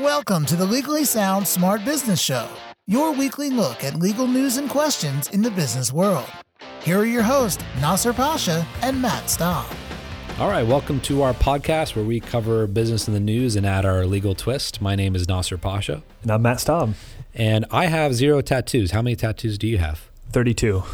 Welcome to the Legally Sound Smart Business Show, your weekly look at legal news and questions in the business world. Here are your hosts, Nasser Pasha and Matt Staub. All right, welcome to our podcast where we cover business in the news and add our legal twist. My name is Nasser Pasha, And I'm Matt Staub, and I have zero tattoos. How many tattoos do you have? 32.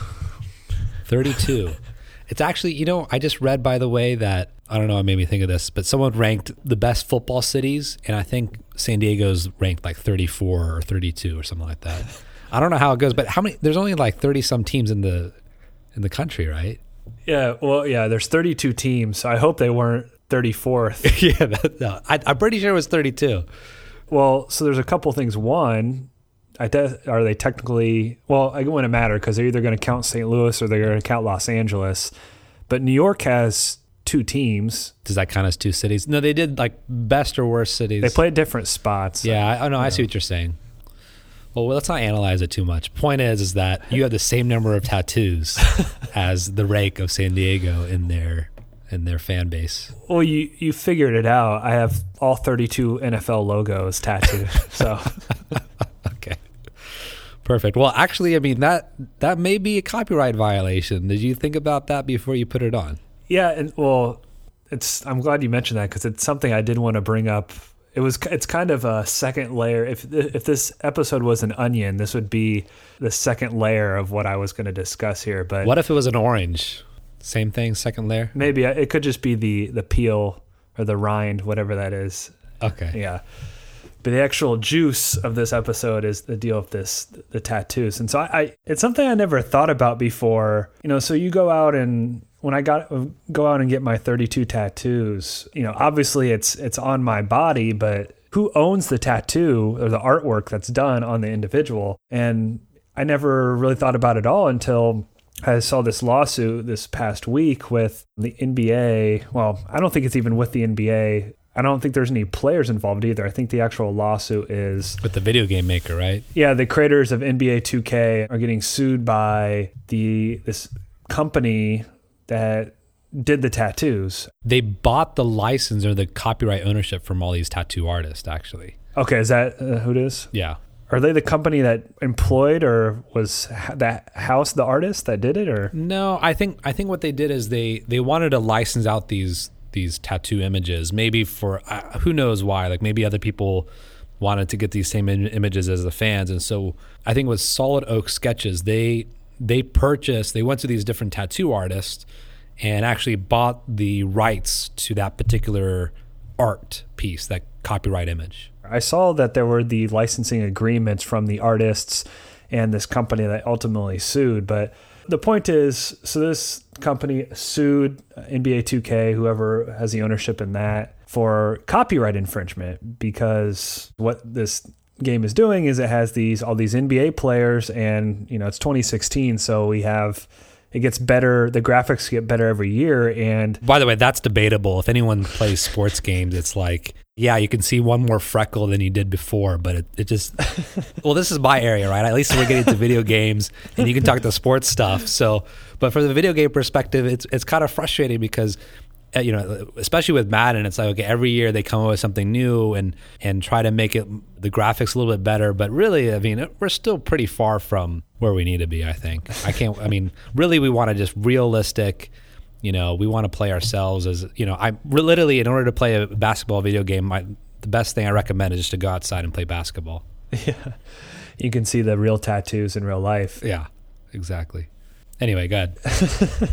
32. it's actually, you know, I just read, by the way, that I don't know, it made me think of this, but someone ranked the best football cities, and I think San Diego's ranked like 34 or 32 or something like that. I don't know how it goes, but how many? There's only like 30 some teams in the in the country, right? Yeah, well, yeah, there's 32 teams. So I hope they weren't 34th. yeah, that, no, I, I'm pretty sure it was 32. well, so there's a couple things. One, I te- are they technically, well, it wouldn't matter because they're either going to count St. Louis or they're going to count Los Angeles. But New York has two teams. Does that count as two cities? No, they did like best or worst cities. They play at different spots. Yeah, I, I know. I see what you're saying. Well, let's not analyze it too much. Point is, is that you have the same number of tattoos as the rake of San Diego in their in their fan base. Well, you, you figured it out. I have all 32 NFL logos tattooed. so Okay, perfect. Well, actually, I mean that that may be a copyright violation. Did you think about that before you put it on? Yeah, and well, it's I'm glad you mentioned that because it's something I did want to bring up. It was it's kind of a second layer. If if this episode was an onion, this would be the second layer of what I was going to discuss here. But What if it was an orange? Same thing, second layer. maybe uh, it could just be the the peel or the rind, whatever that is. Okay. Yeah. But the actual juice of this episode is the deal with this the tattoos. And so I, I it's something I never thought about before. You know, so you go out and when I got go out and get my 32 tattoos, you know, obviously it's it's on my body, but who owns the tattoo or the artwork that's done on the individual? And I never really thought about it all until I saw this lawsuit this past week with the NBA. Well, I don't think it's even with the NBA. I don't think there's any players involved either. I think the actual lawsuit is With the video game maker, right? yeah, the creators of NBA 2K are getting sued by the this company that did the tattoos. They bought the license or the copyright ownership from all these tattoo artists. Actually, Okay, is that uh, who it is? yeah. Are they the company that employed or was that house the artist that did it or No, I think I think what they did is they they wanted to license out these these tattoo images, maybe for uh, who knows why. Like maybe other people wanted to get these same Im- images as the fans, and so I think with Solid Oak Sketches, they they purchased, they went to these different tattoo artists and actually bought the rights to that particular art piece, that copyright image. I saw that there were the licensing agreements from the artists and this company that ultimately sued. But the point is so this company sued NBA 2K, whoever has the ownership in that, for copyright infringement because what this game is doing is it has these all these NBA players and you know it's 2016 so we have it gets better the graphics get better every year and By the way, that's debatable. If anyone plays sports games, it's like, yeah, you can see one more freckle than you did before, but it, it just, well, this is my area, right? At least we're getting to video games and you can talk the sports stuff. So, but from the video game perspective, it's, it's kind of frustrating because, Uh, you know, especially with Madden, it's like, okay, every year they come up with something new and, and try to make it the graphics a little bit better. But really, I mean, we're still pretty far from where we need to be, I think. I can't, I mean, really, we want to just realistic, you know, we want to play ourselves as you know. I literally, in order to play a basketball video game, I, the best thing I recommend is just to go outside and play basketball. yeah you can see the real tattoos in real life Yeah, exactly. Anyway, good.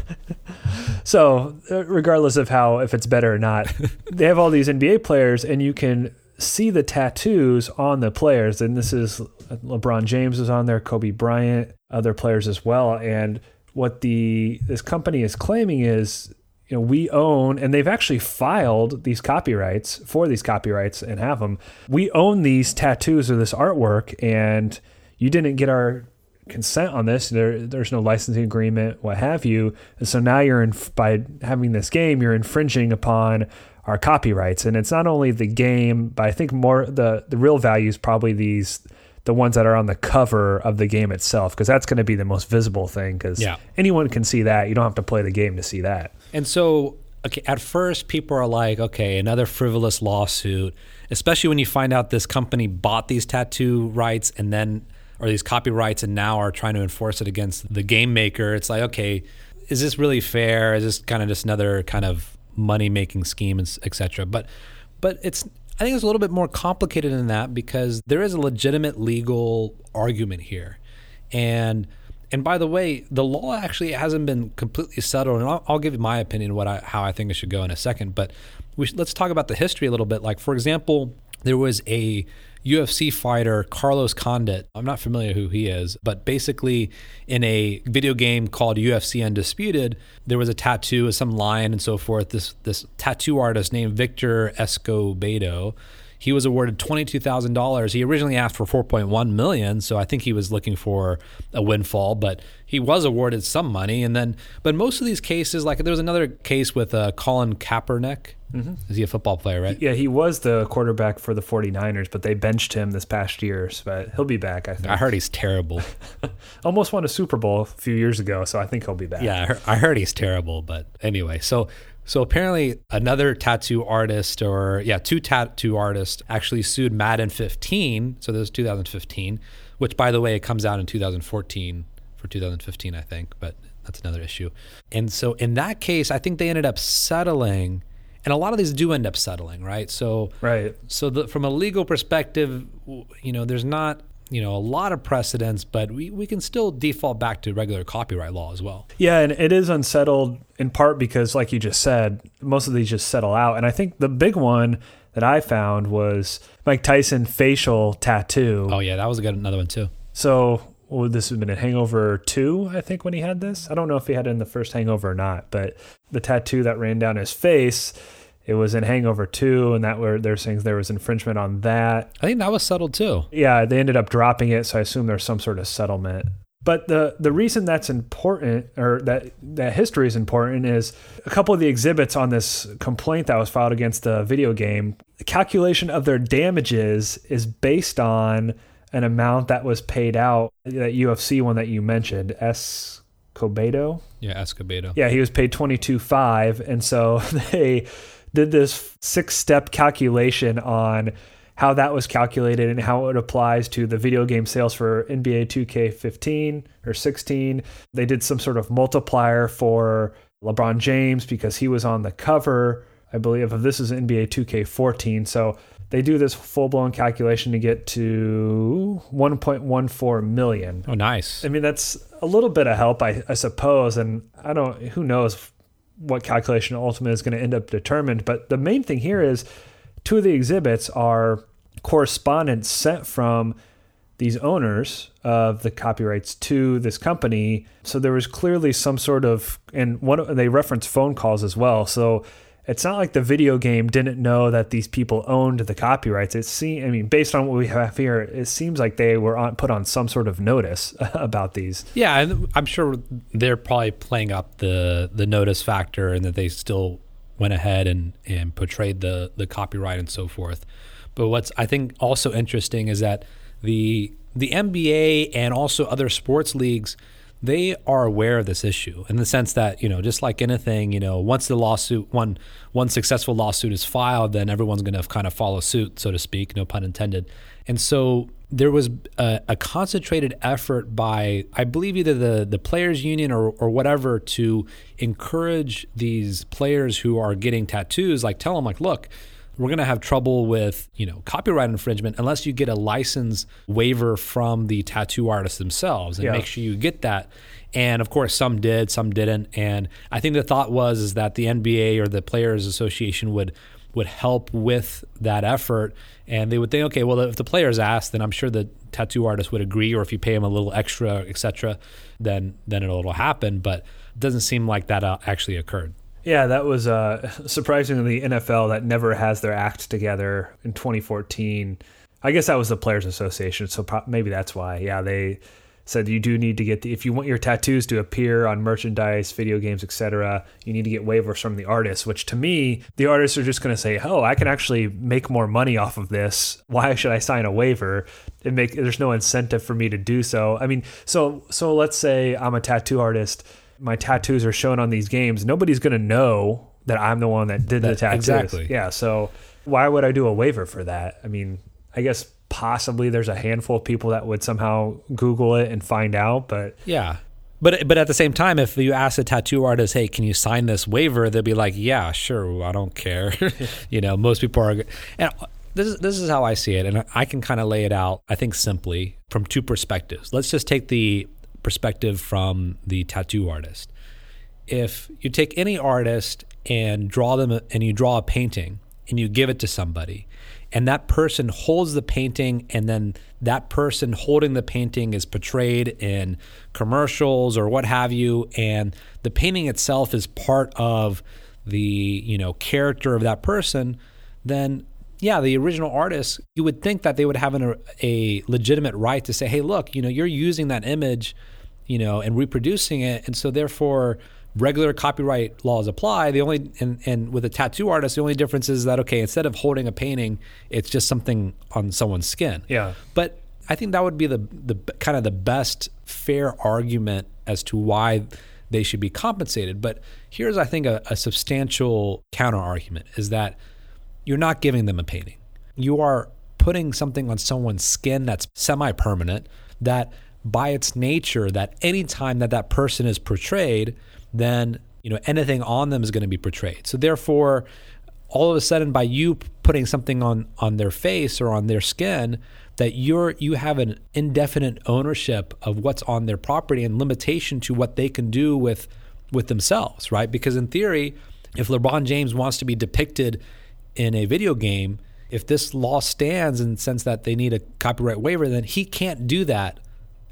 So, uh, regardless of how if it's better or not, they have all these NBA players, and you can see the tattoos on the players. And this is LeBron James is on there, Kobe Bryant, other players as well. And what the this company is claiming is, you know, we own, and they've actually filed these copyrights for these copyrights and have them. We own these tattoos or this artwork, and you didn't get our consent on this. There, there's no licensing agreement, what have you. And so now you're in by having this game, you're infringing upon our copyrights. And it's not only the game, but I think more the the real value is probably these the ones that are on the cover of the game itself because that's going to be the most visible thing because Yeah. anyone can see that. You don't have to play the game to see that. And so okay, at first people are like, okay, another frivolous lawsuit, especially when you find out this company bought these tattoo rights and then or these copyrights and now are trying to enforce it against the game maker. It's like, okay, is this really fair? Is this kind of just another kind of money making scheme, etc.? But but it's I think it's a little bit more complicated than that because there is a legitimate legal argument here, and and by the way, the law actually hasn't been completely settled, and I'll, I'll give you my opinion what I, how I think it should go in a second. But we should, let's talk about the history a little bit. Like for example, there was a UFC fighter Carlos Condit. I'm not familiar who he is, but basically in a video game called UFC Undisputed, there was a tattoo of some lion and so forth. This this tattoo artist named Victor Escobedo he was awarded $22,000. He originally asked for 4.1 million, so I think he was looking for a windfall, but he was awarded some money and then but most of these cases like there was another case with uh, Colin Kaepernick. Mm-hmm. Is he a football player, right? Yeah, he was the quarterback for the 49ers, but they benched him this past year, but he'll be back, I think. I heard he's terrible. Almost won a Super Bowl a few years ago, so I think he'll be back. Yeah, I heard he's terrible, but anyway, so so apparently, another tattoo artist, or yeah, two tattoo artists actually sued Madden 15. So this is 2015, which by the way, it comes out in 2014 for 2015, I think, but that's another issue. And so in that case, I think they ended up settling. And a lot of these do end up settling, right? So, right. So the, from a legal perspective, you know, there's not you know a lot of precedents, but we, we can still default back to regular copyright law as well. Yeah, and it is unsettled in part because, like you just said, most of these just settle out. And I think the big one that I found was Mike Tyson facial tattoo. Oh yeah, that was a good another one too. So well, this has been in Hangover 2, I think, when he had this. I don't know if he had it in the first Hangover or not, but the tattoo that ran down his face it was in Hangover 2, and that were they're saying there was infringement on that. I think that was settled too. Yeah, they ended up dropping it, so I assume there's some sort of settlement. But the the reason that's important, or that that history is important, is a couple of the exhibits on this complaint that was filed against the video game. The calculation of their damages is based on an amount that was paid out. That UFC one that you mentioned, Escobedo. Yeah, Escobedo. Yeah, he was paid twenty two five, and so they did this six step calculation on how that was calculated and how it applies to the video game sales for NBA 2K15 or 16. They did some sort of multiplier for LeBron James because he was on the cover, I believe, of this is NBA 2K14. So they do this full blown calculation to get to 1.14 million. Oh, nice. I mean, that's a little bit of help, I, I suppose. And I don't, who knows what calculation ultimately is going to end up determined. But the main thing here is two of the exhibits are correspondence sent from these owners of the copyrights to this company. So there was clearly some sort of, and one they reference phone calls as well. So it's not like the video game didn't know that these people owned the copyrights. It seems, I mean, based on what we have here, it seems like they were on, put on some sort of notice about these. Yeah, and I'm sure they're probably playing up the the notice factor, and that they still went ahead and and portrayed the the copyright and so forth. But what's I think also interesting is that the the NBA and also other sports leagues they are aware of this issue in the sense that you know just like anything you know once the lawsuit one one successful lawsuit is filed then everyone's going to kind of follow suit so to speak no pun intended. And so there was a, a, concentrated effort by i believe either the, the players union or, or whatever to encourage these players who are getting tattoos like tell them like look we're going to have trouble with, you know, copyright infringement unless you get a license waiver from the tattoo artists themselves and yeah. make sure you get that. And of course, some did, some didn't. And I think the thought was is that the NBA or the Players Association would would help with that effort, and they would think, okay, well, if the players ask, then I'm sure the tattoo artist would agree, or if you pay them a little extra, etc., then then it'll, happen. But it doesn't seem like that uh, actually occurred. Yeah, that was uh, surprisingly the NFL that never has their act together in 2014. I guess that was the Players Association, so pro- maybe that's why. Yeah, they said you do need to get the if you want your tattoos to appear on merchandise, video games, etc. You need to get waivers from the artists. Which to me, the artists are just going to say, "Oh, I can actually make more money off of this. Why should I sign a waiver?" It make there's no incentive for me to do so. I mean, so so let's say I'm a tattoo artist my tattoos are shown on these games, nobody's going to know that I'm the one that did the tattoos. exactly. Yeah. So why would I do a waiver for that? I mean, I guess possibly there's a handful of people that would somehow Google it and find out, but Yeah. But but at the same time, if you ask a tattoo artist, "Hey, can you sign this waiver?" They'll be like, "Yeah, sure. I don't care." you know, most people are. And this is this is how I see it, and I can kind of lay it out. I think simply from two perspectives. Let's just take the perspective from the tattoo artist. If you take any artist and draw them, and you draw a painting, and you give it to somebody, and that person holds the painting and then that person holding the painting is portrayed in commercials or what have you and the painting itself is part of the you know character of that person then yeah the original artist you would think that they would have an, a legitimate right to say hey look you know you're using that image you know and reproducing it and so therefore regular copyright laws apply. The only and, and with a tattoo artist, the only difference is that okay, instead of holding a painting, it's just something on someone's skin. Yeah. But I think that would be the the kind of the best fair argument as to why they should be compensated. But here's I think a, a substantial counter argument is that you're not giving them a painting. You are putting something on someone's skin that's semi-permanent that by its nature that anytime that that person is portrayed then you know anything on them is going to be portrayed. So therefore all of a sudden by you putting something on on their face or on their skin that you're you have an indefinite ownership of what's on their property and limitation to what they can do with with themselves right? Because in theory if LeBron James wants to be depicted in a video game if this law stands in the sense that they need a copyright waiver then he can't do that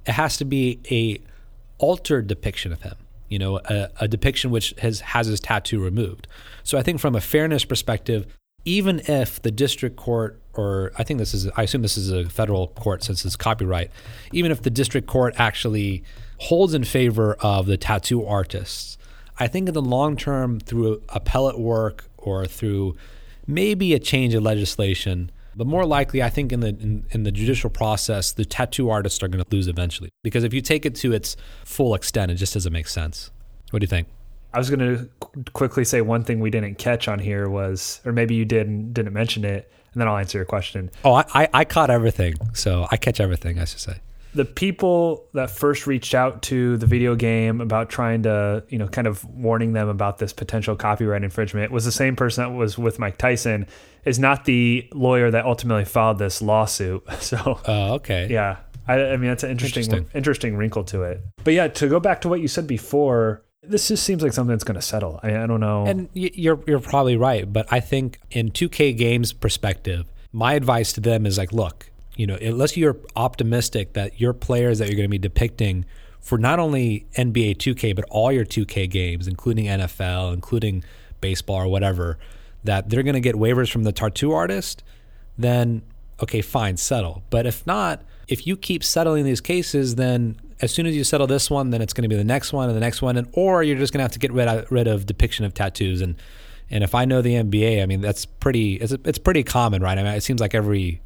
it has to be a altered depiction of him you know, a, a, depiction which has has his tattoo removed. So I think from a fairness perspective, even if the district court or I think this is I assume this is a federal court since it's copyright, even if the district court actually holds in favor of the tattoo artists, I think in the long term through appellate work or through maybe a change of legislation, but more likely, I think in the in, in, the judicial process, the tattoo artists are going to lose eventually. Because if you take it to its full extent, it just doesn't make sense. What do you think? I was going to quickly say one thing we didn't catch on here was, or maybe you did and didn't mention it, and then I'll answer your question. Oh, I, I, I caught everything. So I catch everything, I should say the people that first reached out to the video game about trying to, you know, kind of warning them about this potential copyright infringement was the same person that was with Mike Tyson, is not the lawyer that ultimately filed this lawsuit. So, uh, okay, yeah, I, I, mean that's an interesting, interesting, interesting wrinkle to it. But yeah, to go back to what you said before, this just seems like something that's going to settle. I, I don't know. And you're you're probably right, but I think in 2K Games perspective, my advice to them is like, look you know, unless you're optimistic that your players that you're going to be depicting for not only NBA 2K but all your 2K games, including NFL, including baseball or whatever, that they're going to get waivers from the tattoo artist, then okay, fine, settle. But if not, if you keep settling these cases, then as soon as you settle this one, then it's going to be the next one and the next one, and or you're just going to have to get rid of, rid of depiction of tattoos. And and if I know the NBA, I mean that's pretty it's it's pretty common, right? I mean, it seems like every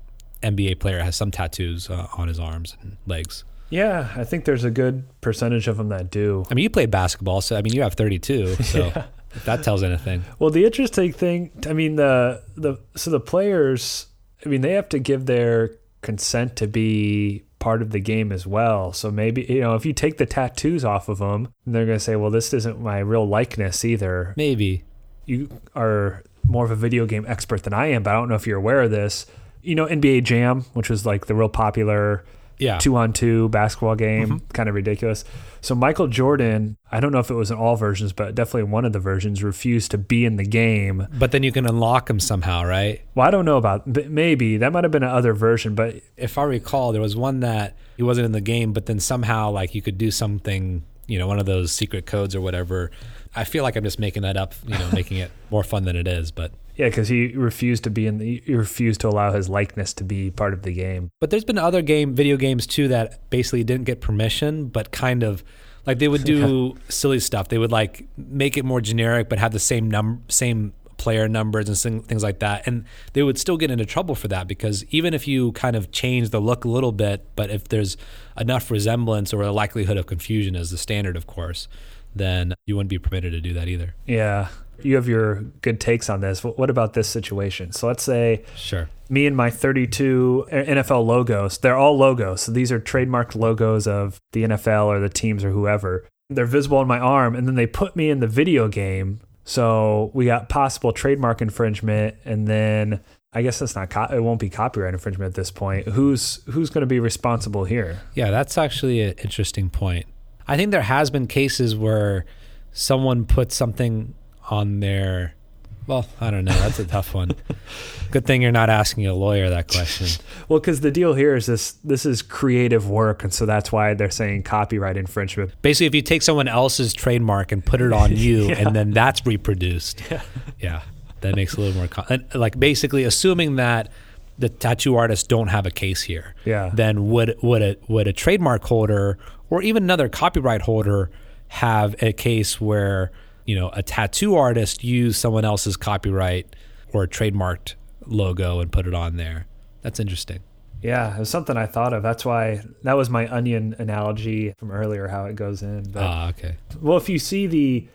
NBA player has some tattoos uh, on his arms and legs. Yeah, I think there's a good percentage of them that do. I mean, you played basketball, so I mean, you have 32. So yeah. if that tells anything. Well, the interesting thing, I mean, the the so the players, I mean, they have to give their consent to be part of the game as well. So maybe you know, if you take the tattoos off of them, they're going to say, "Well, this isn't my real likeness either." Maybe you are more of a video game expert than I am, but I don't know if you're aware of this you know NBA Jam, which was like the real popular yeah. two on two basketball game, mm-hmm. kind of ridiculous. So Michael Jordan, I don't know if it was in all versions, but definitely one of the versions refused to be in the game. But then you can unlock him somehow, right? Well, I don't know about maybe that might have been another version, but if I recall, there was one that he wasn't in the game, but then somehow like you could do something, you know, one of those secret codes or whatever. I feel like I'm just making that up, you know, making it more fun than it is, but yeah, because he refused to be in the, he refused to allow his likeness to be part of the game. But there's been other game video games too that basically didn't get permission, but kind of like they would do yeah. silly stuff. They would like make it more generic, but have the same num same player numbers and things like that, and they would still get into trouble for that because even if you kind of change the look a little bit, but if there's enough resemblance or a likelihood of confusion as the standard, of course, then you wouldn't be permitted to do that either. Yeah. You have your good takes on this. What about this situation? So let's say Sure. me and my 32 uh, NFL logos, they're all logos. So these are trademarked logos of the NFL or the teams or whoever. They're visible on my arm, and then they put me in the video game. So we got possible trademark infringement, and then I guess that's not co- it won't be copyright infringement at this point. Who's who's going to be responsible here? Yeah, that's actually an interesting point. I think there has been cases where someone put something on their well, I don't know. That's a tough one. Good thing you're not asking a lawyer that question. Well, because the deal here is this this is creative work, and so that's why they're saying copyright infringement. Basically, if you take someone else's trademark and put it on you, Yeah. and then that's reproduced, Yeah. yeah, that makes a little more con- and, like basically assuming that the tattoo artists don't have a case here. Yeah. Then would would a would a trademark holder or even another copyright holder have a case where you know a tattoo artist used someone else's copyright or trademarked logo and put it on there? That's interesting. Yeah, it was something I thought of. That's why that was my onion analogy from earlier, how it goes in. But Ah, okay. well, if you see the,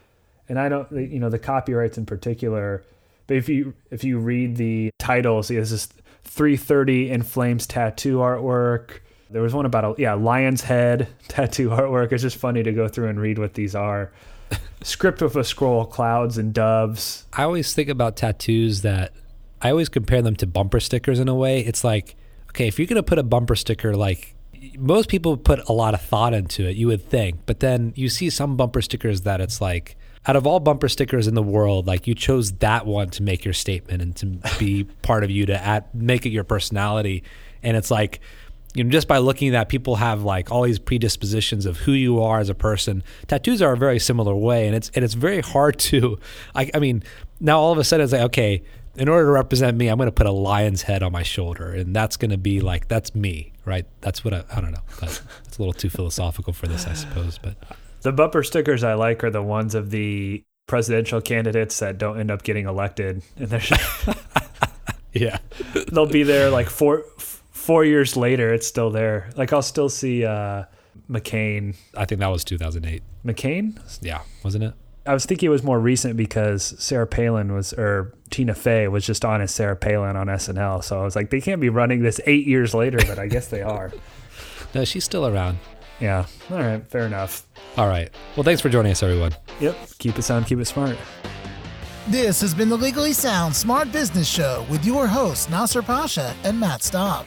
and I don't, you know, the copyrights in particular, but if you if you read the titles, there's this 330 in flames tattoo artwork. There was one about a yeah lion's head tattoo artwork. It's just funny to go through and read what these are. Script with a scroll, clouds and doves. I always think about tattoos that I always compare them to bumper stickers in a way. It's like, okay, if you're going to put a bumper sticker, like most people put a lot of thought into it, you would think. But then you see some bumper stickers that it's like, out of all bumper stickers in the world, like you chose that one to make your statement and to be part of you to add, make it your personality. And it's like, you know, just by looking at that, people have like all these predispositions of who you are as a person. Tattoos are a very similar way, and it's and it's very hard to. I, I mean, now all of a sudden it's like, okay, in order to represent me, I'm going to put a lion's head on my shoulder, and that's going to be like that's me, right? That's what I. I don't know. That's, that's a little too philosophical for this, I suppose. But The bumper stickers I like are the ones of the presidential candidates that don't end up getting elected, and they're yeah, they'll be there like four four years later. It's still there. Like I'll still see uh, McCain. I think that was 2008. McCain. Yeah, wasn't it? I was thinking it was more recent because Sarah Palin was, or Tina Fey was just on as Sarah Palin on SNL. So I was like, they can't be running this eight years later, but I guess they are. No, she's still around. Yeah. All right. Fair enough. All right. Well, thanks for joining us, everyone. Yep. Keep it sound, keep it smart. This has been the Legally Sound Smart Business Show with your hosts Nasser Pasha and Matt Staub.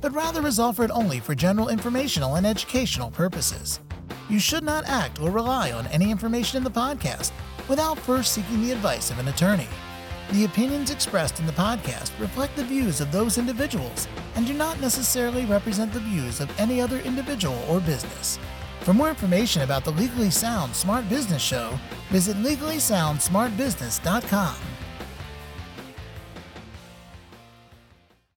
but rather is offered only for general informational and educational purposes. You should not act or rely on any information in the podcast without first seeking the advice of an attorney. The opinions expressed in the podcast reflect the views of those individuals and do not necessarily represent the views of any other individual or business. For more information about the Legally Sound Smart Business Show, visit legallysoundsmartbusiness.com.